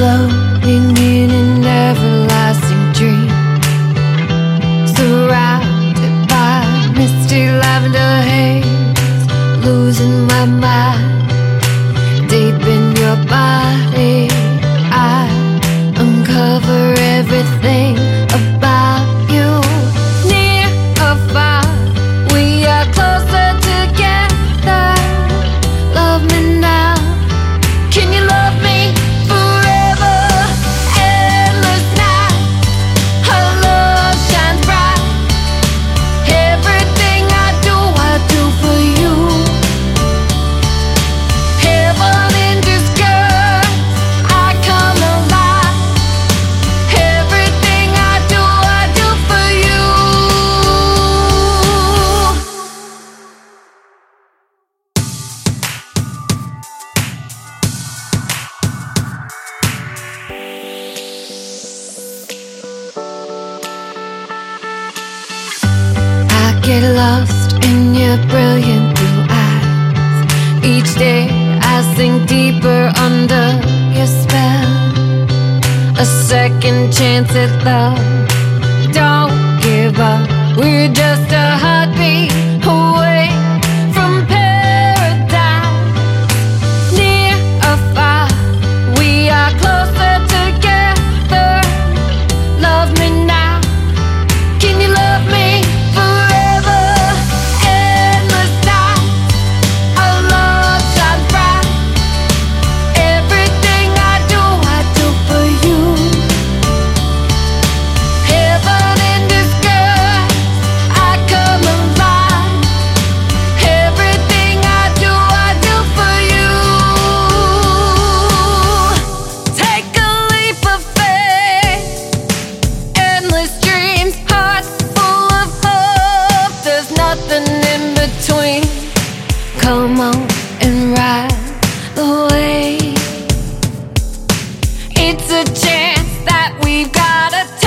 glowing get lost in your brilliant blue eyes. Each day I sink deeper under your spell. A second chance at love. Don't give up. We're just a heartbeat. Come on and ride the wave. It's a chance that we've got to